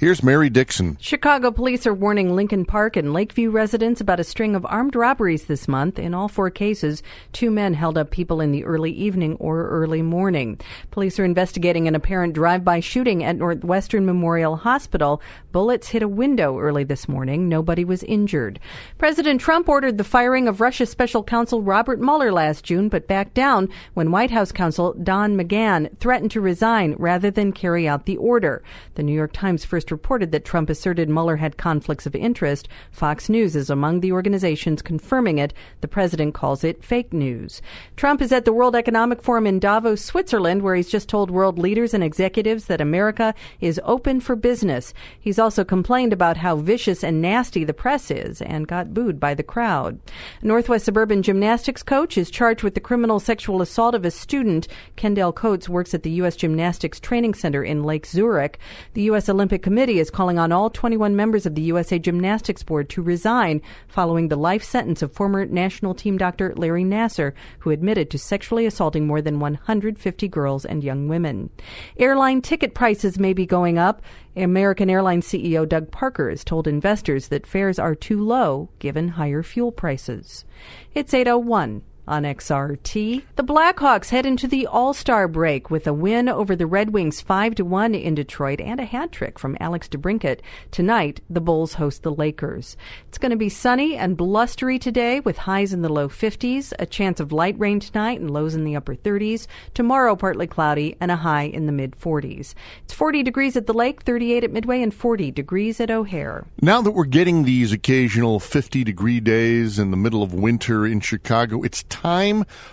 Here's Mary Dixon. Chicago police are warning Lincoln Park and Lakeview residents about a string of armed robberies this month. In all four cases, two men held up people in the early evening or early morning. Police are investigating an apparent drive-by shooting at Northwestern Memorial Hospital. Bullets hit a window early this morning. Nobody was injured. President Trump ordered the firing of Russia special counsel Robert Mueller last June, but backed down when White House counsel Don McGahn threatened to resign rather than carry out the order. The New York Times first reported that Trump asserted Mueller had conflicts of interest. Fox News is among the organizations confirming it. The president calls it fake news. Trump is at the World Economic Forum in Davos, Switzerland, where he's just told world leaders and executives that America is open for business. He's also complained about how vicious and nasty the press is and got booed by the crowd. Northwest Suburban gymnastics coach is charged with the criminal sexual assault of a student. Kendall Coates works at the U.S. Gymnastics Training Center in Lake Zurich. The U.S. Olympic Committee committee is calling on all 21 members of the USA Gymnastics Board to resign following the life sentence of former national team doctor Larry Nassar, who admitted to sexually assaulting more than 150 girls and young women. Airline ticket prices may be going up. American Airlines CEO Doug Parker has told investors that fares are too low given higher fuel prices. It's 801 on XRT. The Blackhawks head into the All-Star break with a win over the Red Wings 5 to 1 in Detroit and a hat trick from Alex DeBrincat. Tonight, the Bulls host the Lakers. It's going to be sunny and blustery today with highs in the low 50s, a chance of light rain tonight and lows in the upper 30s. Tomorrow partly cloudy and a high in the mid 40s. It's 40 degrees at the lake, 38 at Midway and 40 degrees at O'Hare. Now that we're getting these occasional 50 degree days in the middle of winter in Chicago, it's time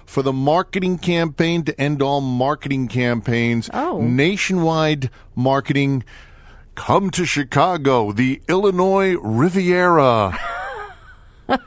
for the marketing campaign to end all marketing campaigns. Oh. Nationwide marketing. Come to Chicago, the Illinois Riviera.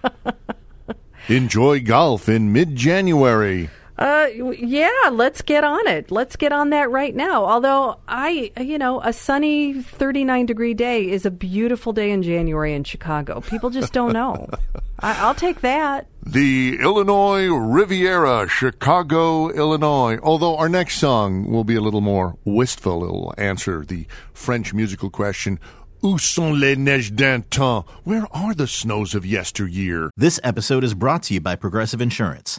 Enjoy golf in mid January. Uh, yeah, let's get on it. Let's get on that right now. Although I, you know, a sunny 39 degree day is a beautiful day in January in Chicago. People just don't know. I, I'll take that. The Illinois Riviera, Chicago, Illinois. Although our next song will be a little more wistful. It'll answer the French musical question. Où sont les neiges d'antan? Where are the snows of yesteryear? This episode is brought to you by Progressive Insurance.